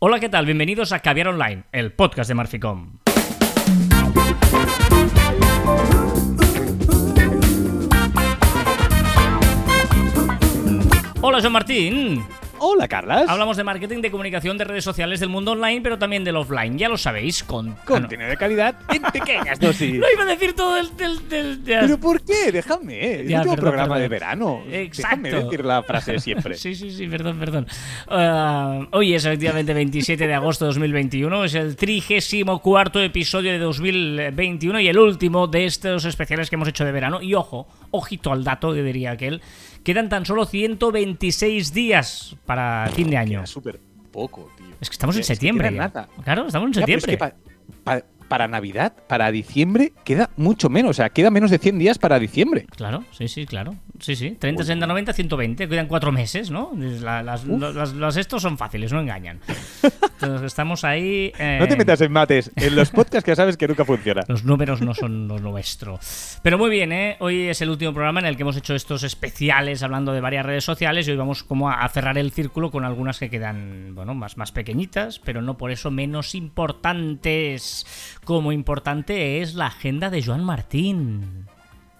Hola, ¿qué tal? Bienvenidos a Caviar Online, el podcast de Marficom. Hola, Joan Martín. Hola, Carlas. Hablamos de marketing, de comunicación, de redes sociales, del mundo online, pero también del offline. Ya lo sabéis, con... Contenido de calidad en pequeñas dosis. No iba a decir todo el... del- del- de- ¿Pero por qué? Déjame. Es Ya, último perdón, programa perdón. de verano. Exacto. Déjame decir la frase de siempre. Sí, sí, sí, perdón, perdón. Ah, hoy es efectivamente 27 de agosto de 2021, es el trigésimo cuarto episodio de 2021 y el último de estos especiales que hemos hecho de verano. Y ojo, ojito al dato, que diría aquel, quedan tan solo 126 días para fin de año. Súper poco, tío. Es que estamos en Es septiembre. queda ya. nada. Claro, estamos en Ya, pero es septiembre. que pa- pa- para Navidad, para diciembre, queda mucho menos. O sea, queda menos de 100 días para diciembre. Claro, sí, sí, claro. Sí, sí. 30, 60, 90, 120. Quedan cuatro meses, ¿no? La- las, las- las estos son fáciles, no engañan. Entonces, estamos ahí. eh, No te metas en mates. En los podcasts que ya sabes que nunca funciona. Los números no son lo nuestro. Pero muy bien, ¿eh? Hoy es el último programa en el que hemos hecho estos especiales hablando de varias redes sociales y hoy vamos como a a cerrar el círculo con algunas que quedan, bueno, más, más pequeñitas, pero no por eso menos importantes. Como importante es la agenda de Joan Martín.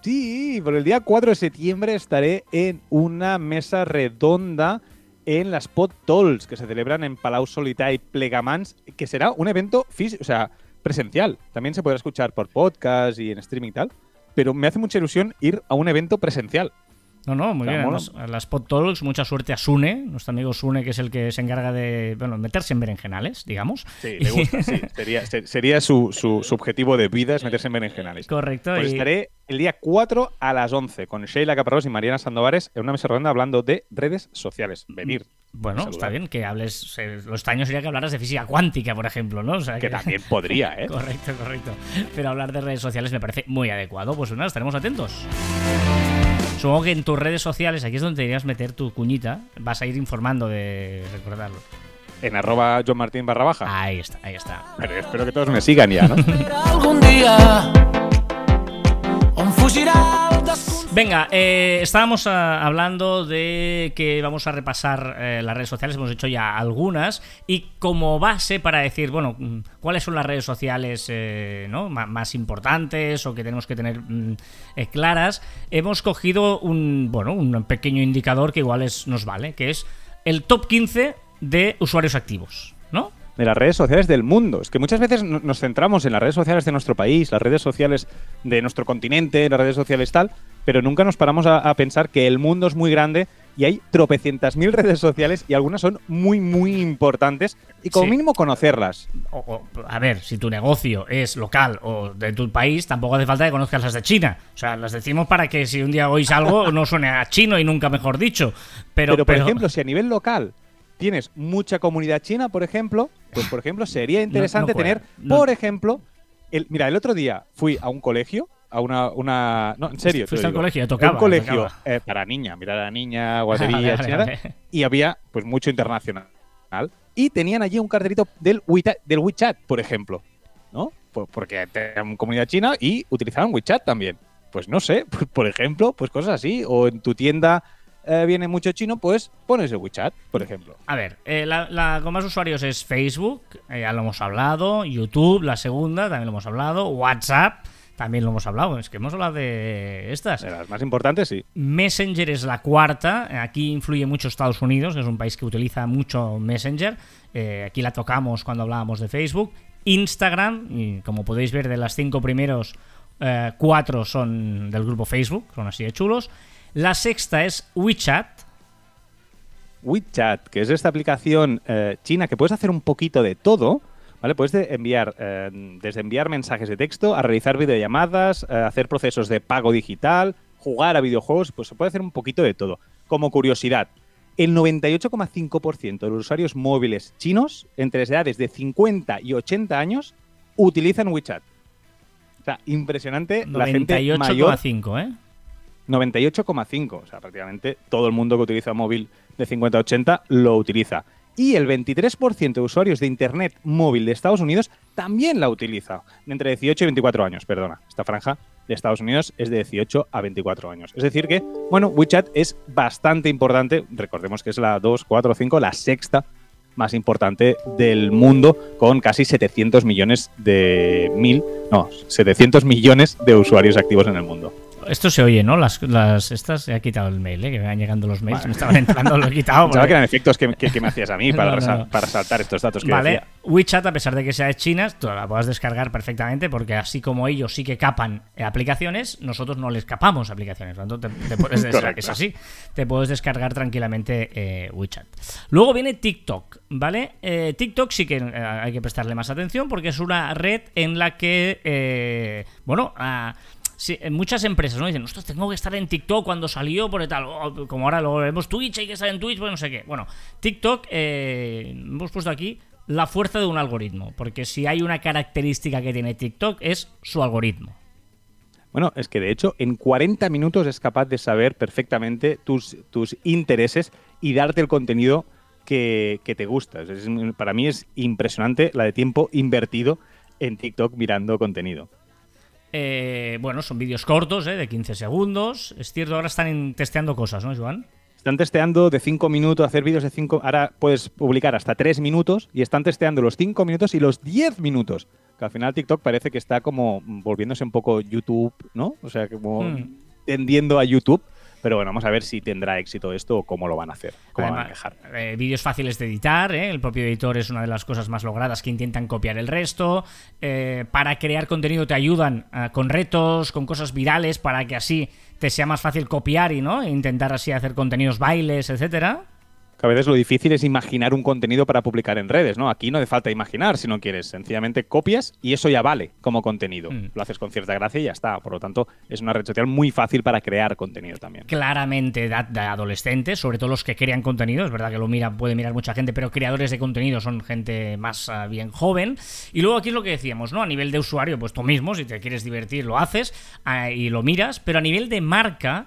Sí, por el día 4 de septiembre estaré en una mesa redonda en las Pod Talks que se celebran en Palau Solità y Plegamans, que será un evento físico, o sea, presencial. También se podrá escuchar por podcast y en streaming y tal, pero me hace mucha ilusión ir a un evento presencial. No, no, muy bien. Además, a las Pod Talks, mucha suerte a Sune, nuestro amigo Sune, que es el que se encarga de, bueno, meterse en berenjenales, digamos. Sí, le gusta, sí. Sería, se- sería su, su- su objetivo de vida, es meterse en berenjenales. Correcto. Pues y- estaré el día 4 a las 11 con Sheila Caparrós y Mariana Sandovares en una mesa redonda hablando de redes sociales. Venir. Bueno, Saludar. está bien que hables. lo extraño sería que hablaras de física cuántica, por ejemplo, ¿no? O sea, Que también podría, ¿eh? Correcto, correcto. Pero hablar de redes sociales me parece muy adecuado. Pues nada, estaremos atentos. Supongo que en tus redes sociales, aquí es donde deberías meter tu cuñita, vas a ir informando de recordarlo. En arroba John Martín barra baja. Ahí está, ahí está. Pero espero que todos me sigan ya, ¿no? Venga, eh, estábamos ah, hablando de que vamos a repasar eh, las redes sociales, hemos hecho ya algunas, y como base para decir, bueno, mm, cuáles son las redes sociales eh, más importantes o que tenemos que tener mm, eh, claras, hemos cogido un, bueno, un pequeño indicador que igual es, nos vale, que es el top 15 de usuarios activos, ¿no? De las redes sociales del mundo. Es que muchas veces no- nos centramos en las redes sociales de nuestro país, las redes sociales de nuestro continente, las redes sociales tal, pero nunca nos paramos a, a pensar que el mundo es muy grande y hay tropecientas mil redes sociales y algunas son muy, muy importantes y como Sí. mínimo conocerlas. O- o, a ver, si tu negocio es local o de tu país, tampoco hace falta que conozcas las de China. O sea, las decimos para que si un día oís algo no suene a chino y nunca mejor dicho. Pero, Pero, por pero- ejemplo, si a nivel local tienes mucha comunidad china, por ejemplo, pues por ejemplo sería interesante tener, por ejemplo, el, mira, el otro día fui a un colegio, a una, una no, en serio, te Fuiste al colegio, tocaba, un colegio tocaba. eh, para niña, mirar a la niña, guardería, Vale, y había pues mucho internacional y tenían allí un cartelito del WeChat, del WeChat, por ejemplo, ¿no? Pues porque tenían comunidad china y utilizaban WeChat también. Pues no sé, pues, por ejemplo, pues cosas así. O en tu tienda eh, viene mucho chino, pues pones el WeChat, por ejemplo. A ver, eh, la, la con más usuarios es Facebook, eh, ya lo hemos hablado, YouTube, la segunda, también lo hemos hablado, WhatsApp, también lo hemos hablado, es que hemos hablado de estas. De las más importantes, sí. Messenger es la cuarta. Aquí influye mucho Estados Unidos, que es un país que utiliza mucho Messenger. Eh, aquí la tocamos cuando hablábamos de Facebook. Instagram, y como podéis ver, de las cinco primeros, eh, cuatro son del grupo Facebook, son así de chulos. La sexta es WeChat. WeChat, que es esta aplicación eh, china que puedes hacer un poquito de todo, ¿vale? Puedes de- enviar, eh, desde enviar mensajes de texto a realizar videollamadas, eh, hacer procesos de pago digital, jugar a videojuegos, pues se puede hacer un poquito de todo. Como curiosidad, el 98,5% de los usuarios móviles chinos entre las edades de 50 y 80 años utilizan WeChat. O sea, impresionante la gente mayor 98,5, ¿eh? 98,5. O sea, prácticamente todo el mundo que utiliza móvil de 50 a 80 lo utiliza. Y el 23% de usuarios de Internet móvil de Estados Unidos también la utiliza. Entre 18 y 24 años, perdona. Esta franja de Estados Unidos es de 18 a 24 años. Es decir que, bueno, WeChat es bastante importante. Recordemos que es la 2, 4, 5, la sexta más importante del mundo, con casi 700 millones de mil, no, 700 millones de usuarios activos en el mundo. Esto se oye, ¿no? Las, las estas, he quitado el mail, ¿eh? que me van llegando los mails, me estaban entrando, lo he quitado. Pensaba que eran efectos que, que- que me hacías a mí para, No, para saltar estos datos que Vale, decía. WeChat, a pesar de que sea de China, tú la puedes descargar perfectamente porque así como ellos sí que capan aplicaciones, nosotros no les capamos aplicaciones. Por lo tanto, te- te puedes- es, Correcto. es así. Te puedes descargar tranquilamente eh, WeChat. Luego viene TikTok, ¿vale? Eh, TikTok sí que eh, hay que prestarle más atención porque es una red en la que, bueno, ah, Muchas empresas, ¿no? Dicen, ostras, tengo que estar en TikTok cuando salió por tal. como ahora lo vemos Twitch, hay que estar en Twitch, pues no sé qué. Bueno, TikTok, eh, hemos puesto aquí la fuerza de un algoritmo. Porque si hay una característica que tiene TikTok es su algoritmo. Bueno, es que de hecho en 40 minutos es capaz de saber perfectamente tus, tus intereses y darte el contenido que, te gusta. Para mí es impresionante la de tiempo invertido en TikTok mirando contenido. Eh, bueno, son vídeos cortos, ¿eh? de 15 segundos. Es cierto, ahora están testeando cosas, ¿no, Joan? Están testeando de 5 minutos, hacer vídeos de 5. Ahora puedes publicar hasta 3 minutos y están testeando los 5 minutos y los 10 minutos. Que al final TikTok parece que está como volviéndose un poco YouTube, ¿no? O sea, como Hmm. tendiendo a YouTube. Pero bueno, vamos a ver si tendrá éxito esto o cómo lo van a hacer, cómo van a dejar. eh, vídeos fáciles de editar, ¿eh? el propio editor es una de las cosas más logradas que intentan copiar el resto. Eh, para crear contenido te ayudan con retos, con cosas virales, para que así te sea más fácil copiar y no intentar así hacer contenidos, bailes, etcétera. Que a veces lo difícil es imaginar un contenido para publicar en redes, ¿no? Aquí no hace falta imaginar si no quieres. Sencillamente copias y eso ya vale como contenido. Mm. Lo haces con cierta gracia y ya está. Por lo tanto, es una red social muy fácil para crear contenido también. Claramente edad de adolescentes, sobre todo los que crean contenido, es verdad que lo mira, puede mirar mucha gente, pero creadores de contenido son gente más ah, bien joven. Y luego aquí es lo que decíamos, ¿no? A nivel de usuario, pues tú mismo, si te quieres divertir, lo haces ah, y lo miras, pero a nivel de marca,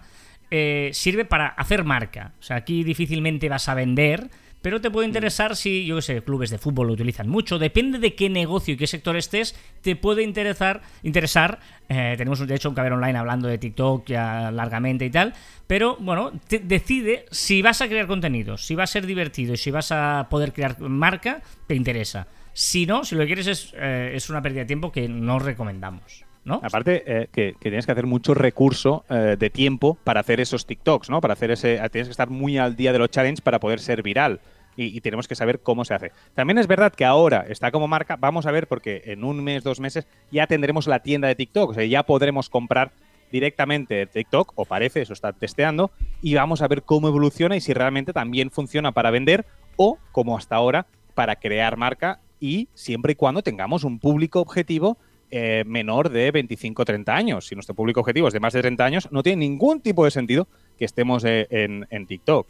eh, sirve para hacer marca. O sea, aquí difícilmente vas a vender. Pero te puede interesar si, yo qué sé, clubes de fútbol lo utilizan mucho. Depende de qué negocio y qué sector estés, te puede interesar. interesar eh, tenemos de hecho un caber online hablando de TikTok ya largamente y tal. Pero bueno, te- decide si vas a crear contenidos, si va a ser divertido y si vas a poder crear marca, te interesa. Si no, si lo que quieres es, eh, es una pérdida de tiempo que no recomendamos. ¿No? Aparte, eh, que, tienes que hacer mucho recurso eh, de tiempo para hacer esos TikToks, ¿no? Para hacer ese. Tienes que estar muy al día de los challenges para poder ser viral. Y, tenemos que saber cómo se hace. También es verdad que ahora está como marca. Vamos a ver, porque en un mes, dos meses, ya tendremos la tienda de TikTok. O sea, ya podremos comprar directamente TikTok, o parece, eso está testeando, y vamos a ver cómo evoluciona y si realmente también funciona para vender o, como hasta ahora, para crear marca y siempre y cuando tengamos un público objetivo eh, menor de 25 o 30 años. Si nuestro público objetivo es de más de 30 años, no tiene ningún tipo de sentido que estemos eh, en, en TikTok.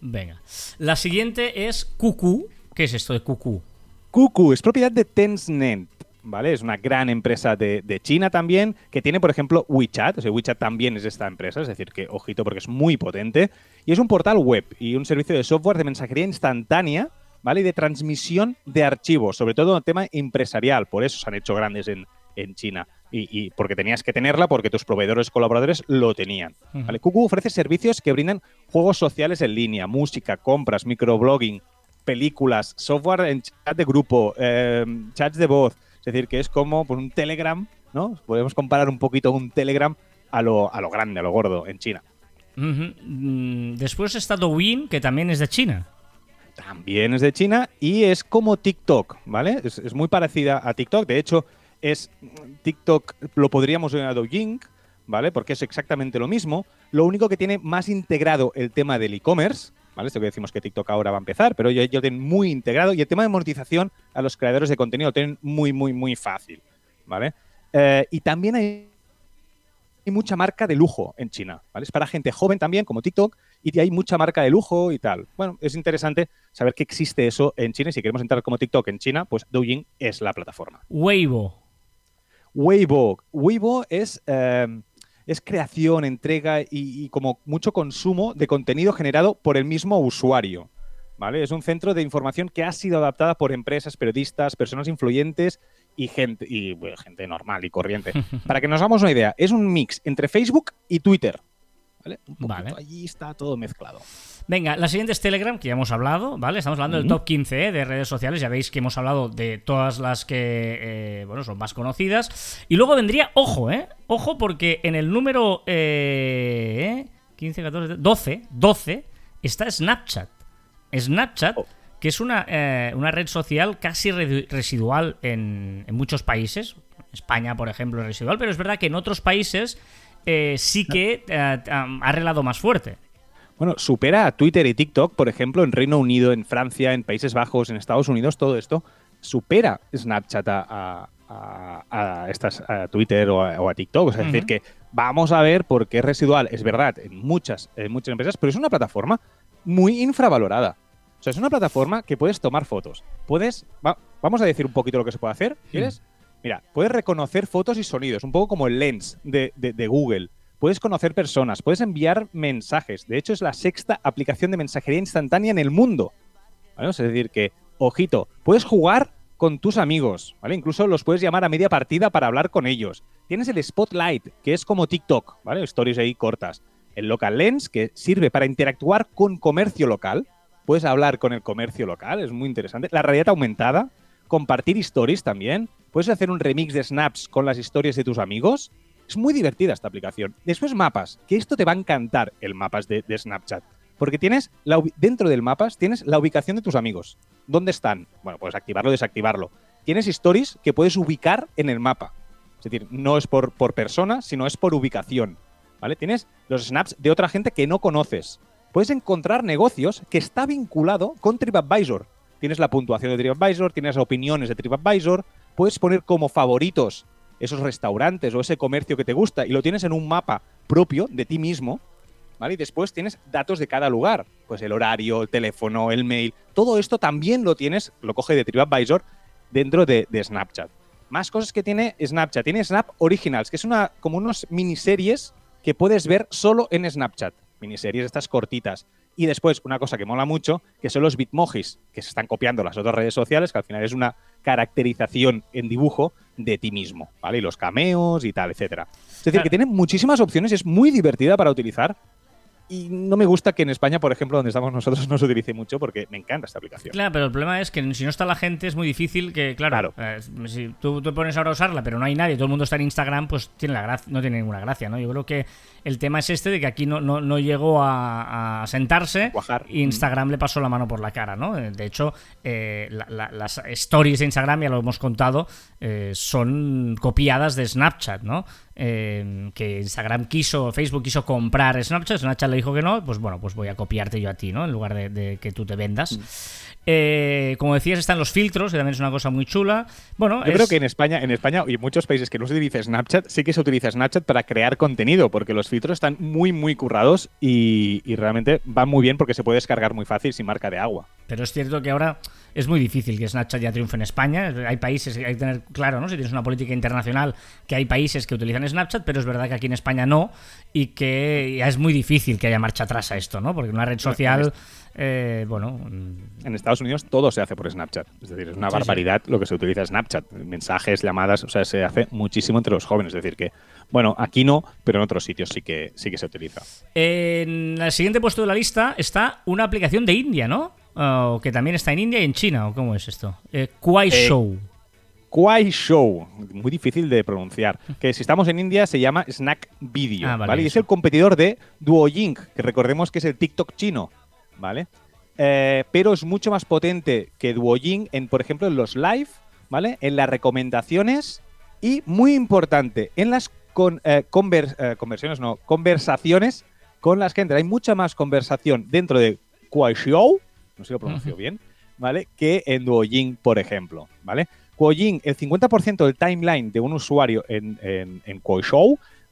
Venga. La siguiente es Cucu. ¿Qué es esto de Cucu? Kuku es propiedad de Tencent, ¿vale? Es una gran empresa de, de China también, que tiene, por ejemplo, WeChat. O sea, WeChat también es esta empresa, es decir, que ojito porque es muy potente. Y es un portal web y un servicio de software de mensajería instantánea, ¿vale? Y de transmisión de archivos, sobre todo en el tema empresarial. Por eso se han hecho grandes en, en China. Y, y porque tenías que tenerla porque tus proveedores colaboradores lo tenían. ¿vale? Kuku ofrece servicios que brindan juegos sociales en línea, música, compras, microblogging, películas, software en chat de grupo, eh, chats de voz. Es decir, que es como pues, un Telegram, ¿no? Podemos comparar un poquito un Telegram a lo, a lo grande, a lo gordo en China. Ujú. Mm, Después está Douyin, que también es de China. También es de China y es como TikTok, ¿vale? Es, es muy parecida a TikTok. De hecho, es TikTok lo podríamos a Douyin, ¿vale? Porque es exactamente lo mismo. Lo único que tiene más integrado el tema del e-commerce, ¿vale? Esto que decimos que TikTok ahora va a empezar, pero ellos lo tienen muy integrado y el tema de monetización a los creadores de contenido lo tienen muy, muy, muy fácil, ¿vale? Eh, y también hay hay mucha marca de lujo en China, ¿vale? Es para gente joven también, como TikTok, y hay mucha marca de lujo y tal. Bueno, es interesante saber que existe eso en China y si queremos entrar como TikTok en China, pues Douyin es la plataforma. Weibo. Weibo. Weibo es, eh, es creación, entrega y, y como mucho consumo de contenido generado por el mismo usuario. ¿Vale? Es un centro de información que ha sido adaptada por empresas, periodistas, personas influyentes y gente, y, bueno, gente normal y corriente. Para que nos hagamos una idea, es un mix entre Facebook y Twitter. ¿Vale? Un poquito Vale. allí está todo mezclado. Venga, la siguiente es Telegram, que ya hemos hablado, ¿vale? Estamos hablando del top 15 ¿eh? de redes sociales. Ya veis que hemos hablado de todas las que, eh, bueno, son más conocidas. Y luego vendría, ojo, ¿eh? Ojo, porque en el número eh, 15, 14, 12, 12 está Snapchat. Snapchat, Oh. que es una, eh, una red social casi re- residual en, en muchos países. España, por ejemplo, es residual, pero es verdad que en otros países eh, sí que eh, ha arreglado más fuerte. Bueno, supera a Twitter y TikTok, por ejemplo, en Reino Unido, en Francia, en Países Bajos, en Estados Unidos, todo esto supera Snapchat a, a- a- a estas, a Twitter o a, o a TikTok. O sea, es decir, que vamos a ver por qué es residual, es verdad, en muchas, en muchas empresas, pero es una plataforma muy infravalorada. O sea, es una plataforma que puedes tomar fotos. Puedes. va- vamos a decir un poquito lo que se puede hacer. ¿Quieres? Mira, puedes reconocer fotos y sonidos, un poco como el Lens de, Google. Puedes conocer personas, puedes enviar mensajes. De hecho, es la sexta aplicación de mensajería instantánea en el mundo. ¿Vale? Es decir, que, ojito, puedes jugar con tus amigos, ¿vale? Incluso los puedes llamar a media partida para hablar con ellos. Tienes el Spotlight, que es como TikTok, ¿vale? Stories ahí cortas. El Local Lens, que sirve para interactuar con comercio local. Puedes hablar con el comercio local, es muy interesante. La realidad aumentada, compartir stories también. Puedes hacer un remix de snaps con las historias de tus amigos. Es muy divertida esta aplicación. Después mapas, que esto te va a encantar, el mapas de, Snapchat. Porque tienes dentro del mapas tienes la ubicación de tus amigos. ¿Dónde están? Bueno, puedes activarlo o desactivarlo. Tienes stories que puedes ubicar en el mapa. Es decir, no es por, por persona, sino es por ubicación. ¿Vale? Tienes los snaps de otra gente que no conoces. Puedes encontrar negocios que está vinculado con TripAdvisor. Tienes la puntuación de TripAdvisor, tienes opiniones de TripAdvisor, puedes poner como favoritos esos restaurantes o ese comercio que te gusta y lo tienes en un mapa propio de ti mismo, ¿vale? Y después tienes datos de cada lugar, pues el horario, el teléfono, el mail, todo esto también lo tienes, lo coge de TripAdvisor dentro de, de Snapchat. Más cosas que tiene Snapchat. Tiene Snap Originals, que es una como unos miniseries que puedes ver solo en Snapchat. Miniseries estas cortitas. Y después, una cosa que mola mucho, que son los bitmojis, que se están copiando las otras redes sociales, que al final es una caracterización en dibujo de ti mismo, ¿vale? Y los cameos y tal, etcétera. Es decir, Claro. que tiene muchísimas opciones, es muy divertida para utilizar. Y no me gusta que en España, por ejemplo, donde estamos nosotros, no se utilice mucho porque me encanta esta aplicación. Claro, pero el problema es que si no está la gente es muy difícil que, claro, Claro. eh, si tú te pones ahora a usarla, pero no hay nadie, todo el mundo está en Instagram, pues tiene la gracia, no tiene ninguna gracia, ¿no? Yo creo que el tema es este de que aquí no, no, no llegó a, a sentarse y Instagram le pasó la mano por la cara, ¿no? Eh, De hecho, eh, la- la- las stories de Instagram, ya lo hemos contado, eh, son copiadas de Snapchat, ¿no? Eh, que Instagram quiso, Facebook quiso comprar Snapchat, Snapchat le dijo que no, pues bueno, pues voy a copiarte yo a ti, ¿no? En lugar de, de que tú te vendas. Eh, como decías, están los filtros, que también es una cosa muy chula. Bueno, Yo es- creo que en España, en España y en muchos países que no se utiliza Snapchat, sí que se utiliza Snapchat para crear contenido, porque los filtros están muy, muy currados y, y realmente van muy bien porque se puede descargar muy fácil sin marca de agua. Pero es cierto que ahora es muy difícil que Snapchat ya triunfe en España. Hay países que hay que tener claro, ¿no? Si tienes una política internacional, que hay países que utilizan Snapchat, pero es verdad que aquí en España no y que ya es muy difícil que haya marcha atrás a esto, ¿no? Porque una red social, eh, bueno, mm, En Estados Unidos todo se hace por Snapchat. Es decir, es una Sí, sí. barbaridad lo que se utiliza Snapchat. Mensajes, llamadas, o sea, se hace muchísimo entre los jóvenes. Es decir, que, bueno, aquí no, pero en otros sitios sí que, sí que se utiliza. En el siguiente puesto de la lista está una aplicación de India, ¿no? O que también está en India y en China, ¿o cómo es esto? Eh, Kwai Eh, Show. Kwai Show, muy difícil de pronunciar, que si estamos en India se llama Snack Video, Ah, vale, ¿vale? Y es el competidor de Duoying, que recordemos que es el TikTok chino, ¿vale? Eh, pero es mucho más potente que Duoying en, por ejemplo, en los live, ¿vale? En las recomendaciones y, muy importante, en las con, eh, eh, conversiones, no, conversaciones con las gente. Hay mucha más conversación dentro de Kwai Show, no sé si lo pronuncio bien, ¿vale? Que en Duoying, por ejemplo, ¿vale? Kuoyin, el 50% del timeline de un usuario en, en, en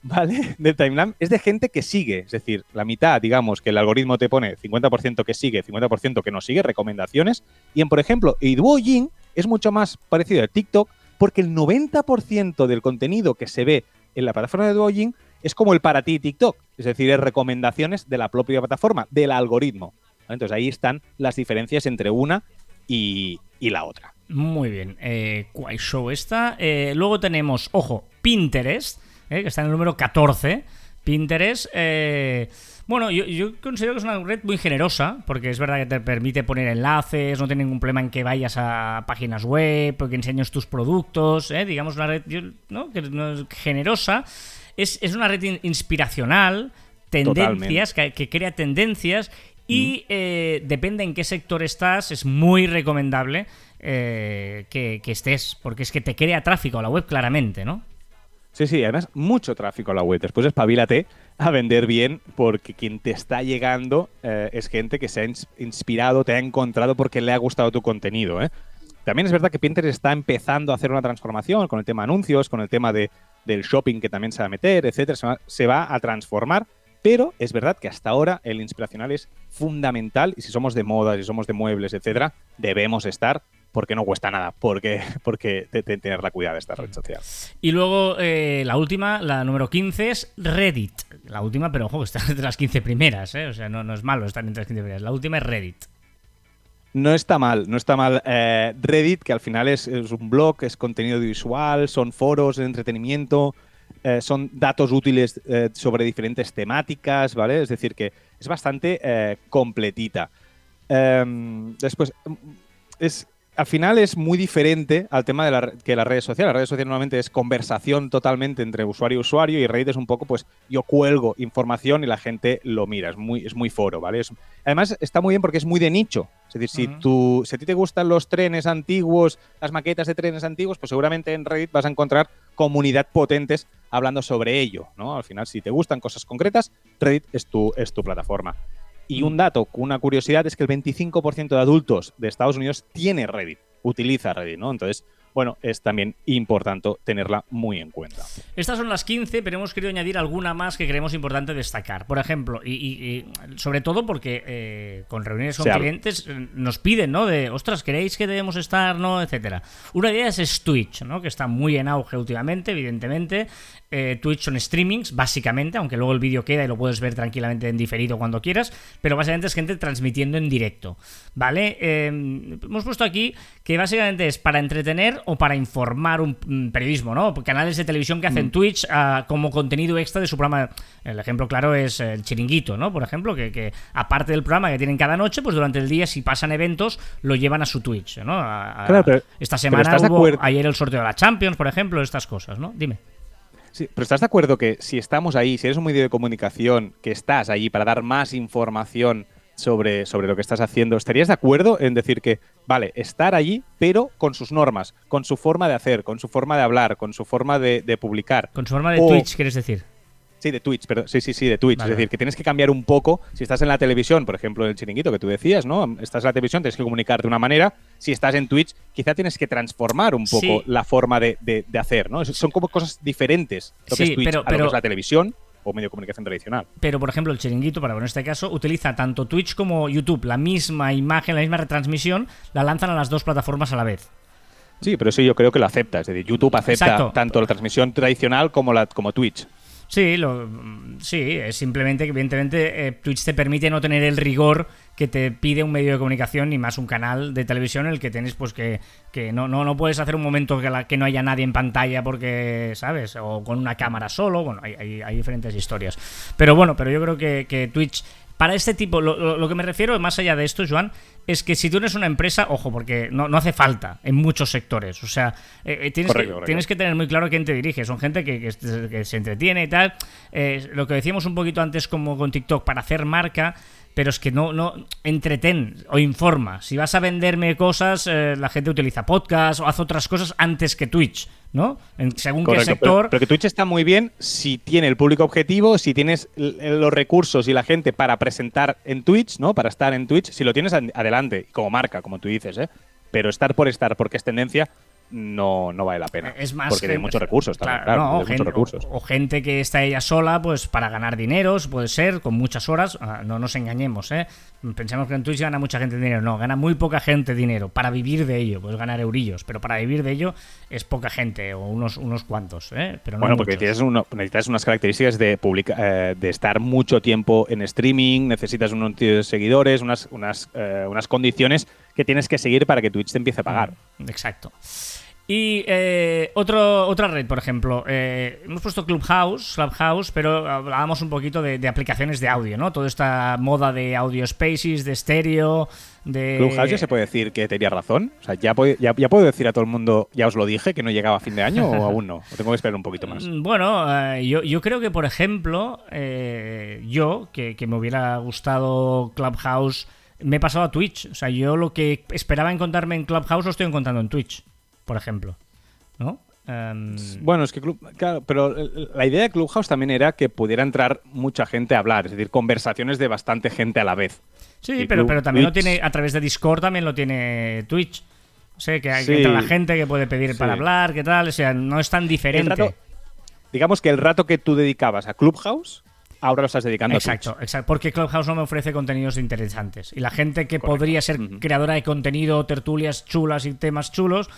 ¿vale? Del timeline es de gente que sigue. Es decir, la mitad, digamos, que el algoritmo te pone 50% que sigue, 50% que no sigue, recomendaciones. Y en, por ejemplo, Douyin es mucho más parecido a TikTok porque el 90% del contenido que se ve en la plataforma de Douyin es como el para ti TikTok. Es decir, es recomendaciones de la propia plataforma, del algoritmo. Entonces ahí están las diferencias entre una y, y la otra. Muy bien. Eh, Show está. Eh, luego tenemos, ojo, Pinterest, eh, que está en el número 14. Pinterest. Eh, bueno, yo, yo, considero que es una red muy generosa, porque es verdad que te permite poner enlaces, no tiene ningún problema en que vayas a páginas web que enseñes tus productos, ¿eh? digamos una red ¿no? que es generosa. Es, es una red inspiracional, tendencias, que, que, crea tendencias y eh, depende en qué sector estás, es muy recomendable eh, que, estés, porque es que te crea tráfico a la web claramente, ¿no? Sí, sí, además mucho tráfico a la web. Después espabilate a vender bien porque quien te está llegando eh, es gente que se ha inspirado, te ha encontrado porque le ha gustado tu contenido. También es verdad que Pinterest está empezando a hacer una transformación con el tema anuncios, con el tema de, del shopping que también se va a meter, etcétera. se va a transformar pero es verdad que hasta ahora el inspiracional es fundamental y si somos de moda, si somos de muebles, etcétera, debemos estar porque no cuesta nada, porque, porque tener la cuidado de esta red social. Y luego eh, la última, la número 15, es Reddit. La última, pero ojo, está entre las 15 primeras, ¿eh? o sea, no, no es malo estar entre las 15 primeras. La última es Reddit. No está mal, no está mal. Eh, Reddit, que al final es, es, un blog, es contenido visual, son foros de entretenimiento, eh, son datos útiles eh, sobre diferentes temáticas, ¿vale? Es decir, que es bastante eh, completita. Em, después, mm, es, al final es muy diferente al tema de la, que las redes sociales. Las redes sociales normalmente es conversación totalmente entre usuario y usuario y Reddit es un poco, pues, yo cuelgo información y la gente lo mira. Es muy, es muy foro, ¿vale? además, está muy bien porque es muy de nicho. Es decir, si, tú, si a ti te gustan los trenes antiguos, las maquetas de trenes antiguos, pues seguramente en Reddit vas a encontrar comunidad potentes hablando sobre ello, ¿no? Al final, si te gustan cosas concretas, Reddit es tu, es tu plataforma. Y un dato, una curiosidad, es que el 25% de adultos de Estados Unidos tiene Reddit, utiliza Reddit, ¿no? Entonces, bueno, es también importante tenerla muy en cuenta. Estas son las 15, pero hemos querido añadir alguna más que creemos importante destacar. Por ejemplo, y, sobre todo porque eh, con reuniones con clientes eh, nos piden, ¿no? De, ostras, ¿queréis que debemos estar, no? Etcétera. Una de ellas es Twitch, ¿no? Que está muy en auge últimamente, evidentemente. Eh, Twitch son streamings, básicamente, aunque luego el vídeo queda y lo puedes ver tranquilamente en diferido cuando quieras, pero básicamente es gente transmitiendo en directo, ¿vale? hemos puesto aquí que básicamente es para entretener o para informar un periodismo, ¿no? Canales de televisión que hacen mm. Twitch ah, como contenido extra de su programa. El ejemplo claro es el chiringuito, ¿no? Por ejemplo, que, aparte del programa que tienen cada noche, pues durante el día, si pasan eventos, lo llevan a su Twitch, ¿no? claro, esta semana hubo ayer el sorteo de la Champions, por ejemplo, estas cosas, ¿no? Dime. Sí, pero ¿estás de acuerdo que si estamos ahí, si eres un medio de comunicación, que estás allí para dar más información sobre, sobre lo que estás haciendo, ¿estarías de acuerdo en decir que, vale, estar allí, pero con sus normas, con su forma de hacer, con su forma de hablar, con su forma de, publicar? Con su forma de Twitch, quieres decir. Sí, de Twitch, pero sí, sí, sí, de Twitch. Es decir, que tienes que cambiar un poco. Si estás en la televisión, por ejemplo, el chiringuito que tú decías, ¿no? Estás en la televisión, tienes que comunicar de una manera. Si estás en Twitch, quizá tienes que transformar un poco la forma de, hacer, ¿no? Son como cosas diferentes. Lo que es Twitch pero, a lo que es la televisión o medio de comunicación tradicional. Pero, por ejemplo, el chiringuito, para en este caso, utiliza tanto Twitch como YouTube, la misma imagen, la misma retransmisión, la lanzan a las dos plataformas a la vez. Sí, pero eso yo creo que lo acepta. Es decir, YouTube acepta tanto la transmisión tradicional como, la, como Twitch. Sí, lo, sí, es simplemente que evidentemente eh, Twitch te permite no tener el rigor que te pide un medio de comunicación ni más un canal de televisión en el que tienes pues que, que no, no, no puedes hacer un momento que, que no haya nadie en pantalla porque, ¿sabes? O con una cámara solo, bueno, hay, hay, hay diferentes historias. Pero bueno, pero yo creo que, que Twitch para este tipo, lo, que me refiero más allá de esto, Joan, es que si tú eres una empresa, ojo, porque no, hace falta en muchos sectores. O sea, eh, eh, tienes, que, tienes que tener muy claro quién te dirige. Son gente que, se entretiene y tal. Eh, lo que decíamos un poquito antes como con TikTok, para hacer marca pero es que no, no entreten o informa. Si vas a venderme cosas, eh, la gente utiliza podcast o hace otras cosas antes que Twitch, ¿no? En, según qué sector. Pero, que Twitch está muy bien si tiene el público objetivo, si tienes los recursos y la gente para presentar en Twitch, ¿no? Para estar en Twitch, si lo tienes adelante, como marca, como tú dices, ¿eh? Pero estar por estar, porque es tendencia, no, no vale la pena. Es más porque hay muchos recursos claro, o, gente, recursos. O, gente que está ella sola, pues para ganar dinero, puede ser, con muchas horas. Ah, no nos engañemos, ¿eh? Pensamos que en Twitch gana mucha gente dinero. No, gana muy poca gente dinero. Para vivir de ello, pues ganar eurillos. Pero para vivir de ello es poca gente, o unos, unos cuantos, ¿eh? Pero bueno, porque necesitas, unas características de, eh, de estar mucho tiempo en streaming, necesitas unos seguidores, unas, unas, eh, unas condiciones que tienes que seguir para que Twitch te empiece a pagar. Exacto. Y eh, otro, otra red, por ejemplo, eh, hemos puesto Clubhouse, Clubhouse, pero hablábamos un poquito de, de aplicaciones de audio, ¿no? Toda esta moda de audio spaces, de estéreo, de... Clubhouse ya se puede decir que tenía razón. O sea, ya, puedo- ya, ya puedo decir a todo el mundo, ya os lo dije, que no llegaba a fin de año o aún no. O tengo que esperar un poquito más. Mm, Bueno, eh, yo, yo creo que, por ejemplo, eh, yo, que, que me hubiera gustado Clubhouse, me he pasado a Twitch. O sea, yo lo que esperaba encontrarme en Clubhouse lo estoy encontrando en Twitch, por ejemplo. ¿No? Em, Bueno, es que, Club- claro, pero la idea de Clubhouse también era que pudiera entrar mucha gente a hablar, es decir, conversaciones de bastante gente a la vez. sí, y pero, Club- pero también lo tiene a través de Discord, también lo tiene Twitch. O sea, que, hay- que Sí. entra la gente que puede pedir Sí. para hablar, qué tal. O sea, no es tan diferente. rato- digamos que el rato que tú dedicabas a Clubhouse, ahora lo estás dedicando a Exacto, Twitch. exacto. Porque Clubhouse no me ofrece contenidos interesantes. Y la gente que Correcto. podría ser creadora de contenido, tertulias chulas y temas chulos.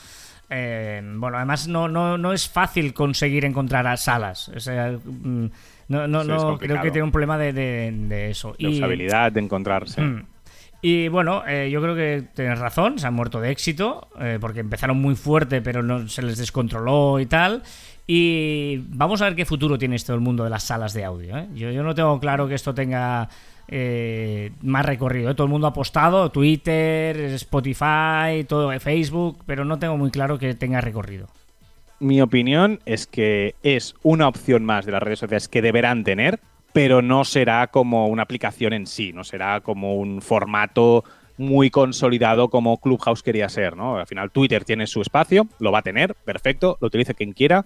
Eh, bueno, además no, no, no es fácil conseguir encontrar a salas. O sea, mm, no, no, no creo que tiene un problema de, de- de eso. De Y- usabilidad, de encontrarse. Mm. Y bueno, eh, yo creo que tienes razón, se han muerto de éxito, eh, porque empezaron muy fuerte, pero no se les descontroló y tal. Y vamos a ver qué futuro tiene esto el mundo de las salas de audio. ¿eh? Yo, no tengo claro que esto tenga más recorrido. Todo el mundo ha apostado, Twitter, Spotify, todo, Facebook, pero no tengo muy claro que tenga recorrido. Mi opinión es que es una opción más de las redes sociales que deberán tener, pero no será como una aplicación en sí, no será como un formato muy consolidado como Clubhouse quería ser, ¿no? Al final Twitter tiene su espacio, lo va a tener, perfecto, lo utilice quien quiera.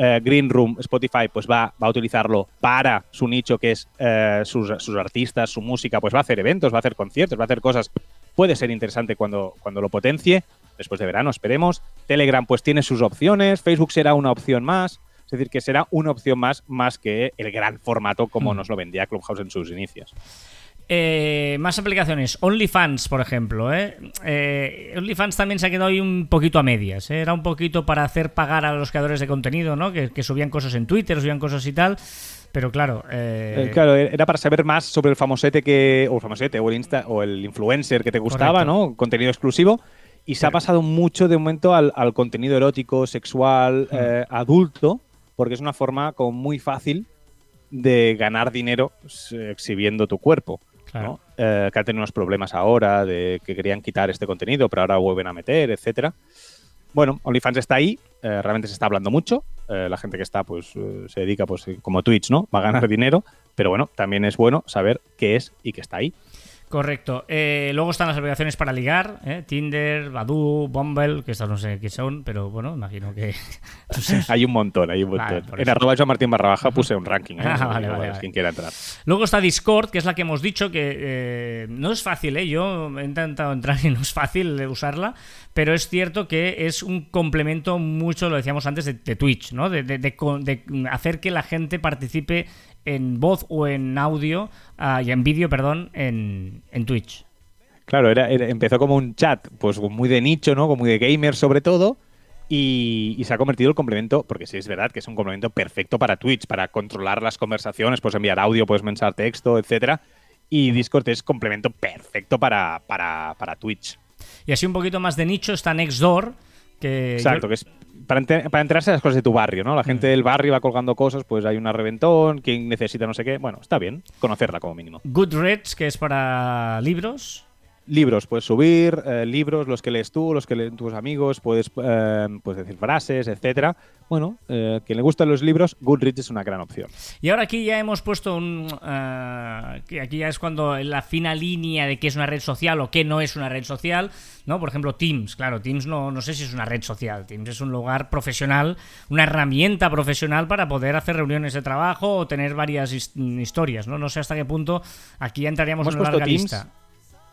Eh, Green Room, Spotify, pues va, va a utilizarlo para su nicho, que es eh, sus, sus artistas, su música, pues va a hacer eventos, va a hacer conciertos, va a hacer cosas. Puede ser interesante cuando, cuando lo potencie, después de verano, esperemos. Telegram, pues tiene sus opciones, Facebook será una opción más. Es decir, que será una opción más, más que el gran formato como nos lo vendía Clubhouse en sus inicios. Eh, más aplicaciones. OnlyFans, por ejemplo. ¿eh? Eh, OnlyFans también se ha quedado ahí un poquito a medias. ¿eh? Era un poquito para hacer pagar a los creadores de contenido, ¿no? Que, que subían cosas en Twitter, subían cosas y tal. Pero claro. claro, era para saber más sobre el famosete que. O el famosete, o el, insta, o el influencer que te gustaba, Correcto. ¿no? Contenido exclusivo. Y se ha pasado mucho de momento al, al contenido erótico, sexual, adulto, porque es una forma como muy fácil de ganar dinero eh, exhibiendo tu cuerpo. Claro. ¿no? Eh, que han tenido unos problemas ahora de que querían quitar este contenido, pero ahora vuelven a meter, etcétera. Bueno, OnlyFans está ahí, eh, realmente se está hablando mucho. eh, la gente que está, pues, se dedica, pues, como Twitch, ¿no? Va a ganar dinero, pero bueno, también es bueno saber qué es y que está ahí. Correcto. Eh, luego están las aplicaciones para ligar, ¿eh? Tinder, Badoo, Bumble, que estas no sé qué son, pero bueno, imagino que... Hay un montón, hay un montón. en arroba Joan Martín barra baja puse un ranking, ¿eh? Ah, vale, vale. Quien quiera entrar. Luego está Discord, que es la que hemos dicho que eh, no es fácil, ¿eh? Yo he intentado entrar y no es fácil usarla, pero es cierto que es un complemento mucho, lo decíamos antes, de, de Twitch, ¿no? De, de- de hacer que la gente participe en voz o en audio, ah, y en vídeo, perdón, en, en Twitch. Claro, era, era- empezó como un chat, pues muy de nicho, ¿no? Como muy de gamers sobre todo. Y, y se ha convertido el complemento, porque sí es verdad que es un complemento perfecto para Twitch, para controlar las conversaciones, puedes enviar audio, puedes mensaje texto, etcétera. Y Discord es complemento perfecto para, para, para Twitch. Y así un poquito más de nicho está Nextdoor, que... Exacto, yo- que es para, enter- para enterarse de las cosas de tu barrio, ¿no? La gente del barrio va colgando cosas, pues hay una reventón, quien necesita no sé qué. Bueno, está bien conocerla como mínimo. Goodreads, que es para libros. Libros, puedes subir eh, libros, los que lees tú, los que leen tus amigos, puedes, eh, puedes decir frases, etcétera. Bueno, eh, quien le gustan los libros, Goodreads es una gran opción. Y ahora aquí ya hemos puesto un... que aquí ya es cuando la fina línea de qué es una red social o qué no es una red social, ¿no? Por ejemplo, Teams. Claro, Teams no, no sé si es una red social. Teams es un lugar profesional, una herramienta profesional para poder hacer reuniones de trabajo o tener varias his- historias, ¿no? No sé hasta qué punto aquí ya entraríamos en una larga Teams. lista.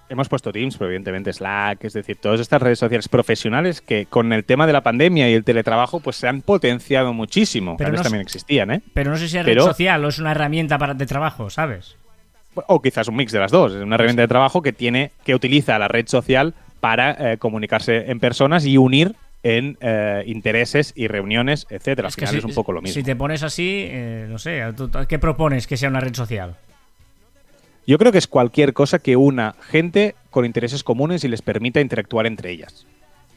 Hemos puesto Teams, pero evidentemente Slack, es decir, todas estas redes sociales profesionales que con el tema de la pandemia y el teletrabajo pues se han potenciado muchísimo. Pero Antes no también existían, ¿eh? Pero no sé si es Pero- red social o es una herramienta para, de trabajo, ¿sabes? O quizás un mix de las dos. Es una herramienta de trabajo que tiene, que utiliza la red social para eh, comunicarse en personas y unir en eh, intereses y reuniones, etcétera. Al final si- es un poco lo mismo. Si te pones así, eh, no sé, ¿tú- tú- ¿qué propones que sea una red social? Yo creo que es cualquier cosa que una gente con intereses comunes y les permita interactuar entre ellas.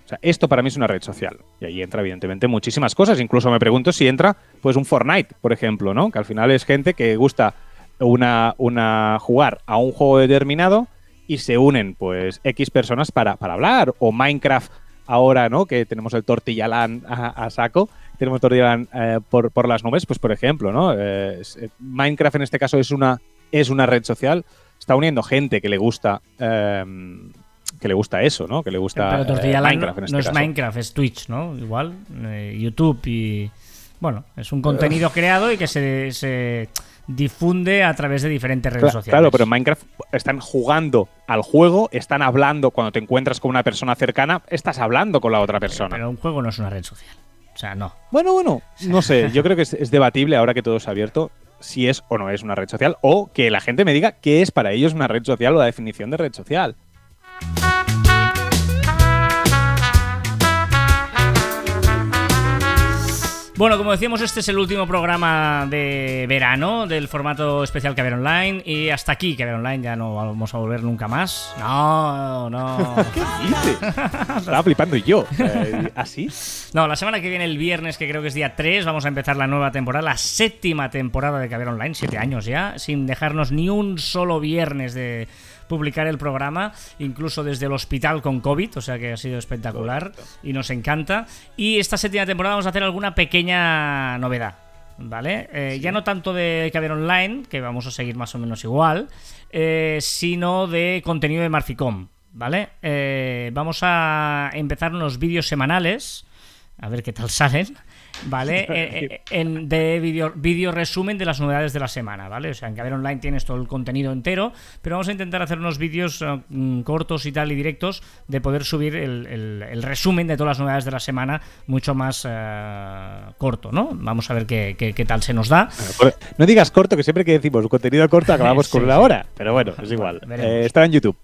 O sea, esto para mí es una red social. Y ahí entra, evidentemente, muchísimas cosas. Incluso me pregunto si entra, pues, un Fortnite, por ejemplo, ¿no? Que al final es gente que gusta una, una jugar a un juego determinado y se unen, pues, X personas para, para hablar. O Minecraft ahora, ¿no? Que tenemos el tortillalán a, a saco. Tenemos tortillalán eh, por, por las nubes, pues, por ejemplo, ¿no? Eh, eh, Minecraft en este caso es una, es una red social. Está uniendo gente que le gusta... eh, que le gusta eso, ¿no? Que le gusta Pero eh, Minecraft en este no es caso. Minecraft, es Twitch, ¿no? Igual, eh, YouTube y... Bueno, es un contenido creado y que se, se difunde a través de diferentes redes sociales. Claro, pero en Minecraft están jugando al juego, están hablando. Cuando te encuentras con una persona cercana, estás hablando con la otra persona. Pero un juego no es una red social. O sea, no. Bueno, bueno, no sé. Yo creo que es, es debatible ahora que todo es abierto si es o no es una red social o que la gente me diga qué es para ellos una red social o la definición de red social. Bueno, como decíamos, este es el último programa de verano del formato especial Caber Online. Y hasta aquí, Caber Online, ya no vamos a volver nunca más. No, no. ¿Qué dices? Estaba flipando yo. Eh, ¿Así? No, la semana que viene, el viernes, que creo que es día 3, vamos a empezar la nueva temporada, la séptima temporada de Caber Online, siete años ya, sin dejarnos ni un solo viernes de publicar el programa, incluso desde el hospital con COVID, o sea que ha sido espectacular y nos encanta. Y esta séptima temporada vamos a hacer alguna pequeña novedad. ¿Vale? Eh, Ya no tanto de Caber Online, que vamos a seguir más o menos igual, eh, sino de contenido de Marficom. ¿Vale? Eh, vamos a empezar unos vídeos semanales, a ver qué tal salen, ¿vale? Eh, eh, en, de vídeo vídeo resumen de las novedades de la semana, ¿vale? O sea, en Caber Online tienes todo el contenido entero, pero vamos a intentar hacer unos vídeos eh, mm, cortos y tal y directos de poder subir el, el- el resumen de todas las novedades de la semana mucho más corto, ¿no? Vamos a ver qué, qué- qué tal se nos da. No digas corto, que siempre que decimos contenido corto acabamos Sí, con una sí. hora. Pero bueno, es igual. Bueno. Eh, en YouTube.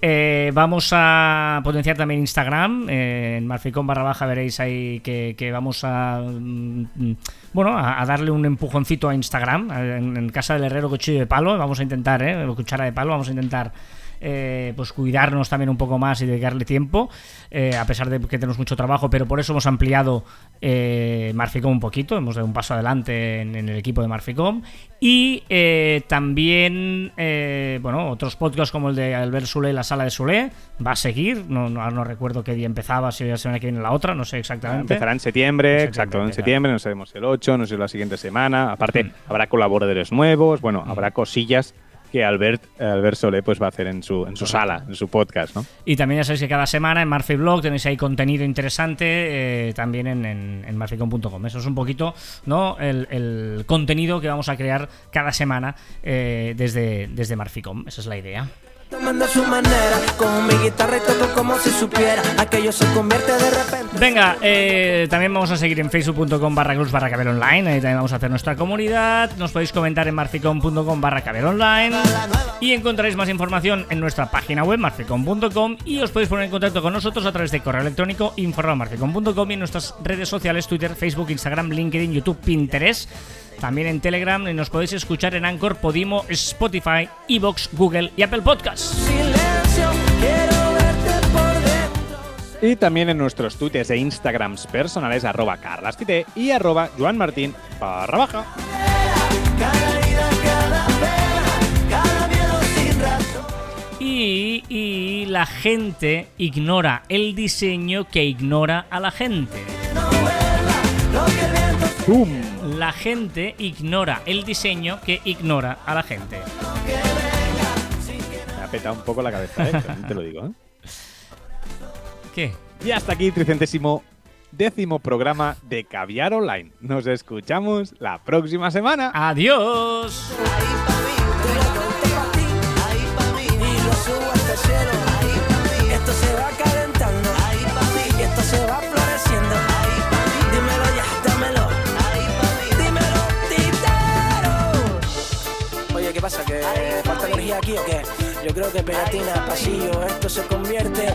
Eh, vamos a potenciar también Instagram. eh, en Marficom barra baja veréis ahí que, vamos a. mm, bueno, a, darle un empujoncito a Instagram. eh, En, casa del herrero cuchillo de palo. Vamos a intentar, ¿eh? Cuchara de palo. Vamos a intentar. Eh, pues cuidarnos también un poco más y dedicarle tiempo, eh, a pesar de que tenemos mucho trabajo, pero por eso hemos ampliado eh, Marficom un poquito, hemos dado un paso adelante en, en el equipo de Marficom y eh, también, bueno, otros podcasts como el de Albert Sule, la sala de Sule, va a seguir, no, no, no recuerdo qué día empezaba, si la semana que viene la otra, no sé exactamente. Empezará en septiembre, En exacto, septiembre, en septiembre, no sabemos el 8, no sé la siguiente semana. Aparte, Mm. habrá colaboradores nuevos, bueno, habrá cosillas que Albert, Albert Solé pues va a hacer en su, en su sala, en su podcast, ¿no? Y también ya sabéis que cada semana en Marfi Blog tenéis ahí contenido interesante eh, también en, en, en marficom.com. Eso es un poquito ¿no? el, el contenido que vamos a crear cada semana eh, desde, desde Marficom. Esa es la idea. Venga, eh, también vamos a seguir en facebook.com barra cruz barra caber online. Ahí también vamos a hacer nuestra comunidad. Nos podéis comentar en marficom.com barra caber online. Y encontraréis más información en nuestra página web marficom.com. Y os podéis poner en contacto con nosotros a través de correo electrónico info@marficom.com y en nuestras redes sociales Twitter, Facebook, Instagram, LinkedIn, YouTube, Pinterest. También en Telegram y nos podéis escuchar en Anchor, Podimo, Spotify, Evox, Google y Apple Podcasts. Y también en nuestros twitters e instagrams personales, arroba carlaspite y arroba joanmartin barra baja. Y, y la gente ignora el diseño que ignora a la gente. Lo La gente ignora el diseño que ignora a la gente. Me ha petado un poco la cabeza, ¿eh? Te lo digo, ¿eh? ¿Qué? Y hasta aquí, tricentésimo décimo programa de Caviar Online. Nos escuchamos la próxima semana. ¡Adiós! Creo que pegatina, pasillo, esto se convierte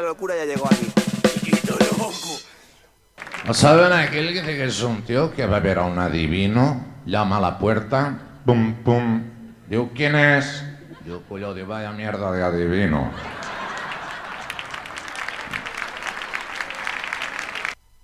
la locura ya llegó aquí. ¿No saben aquel que dice que es un tío que va a ver a un adivino? Llama a la puerta, pum, pum. Digo, ¿quién es? Digo, coño, de vaya mierda de adivino.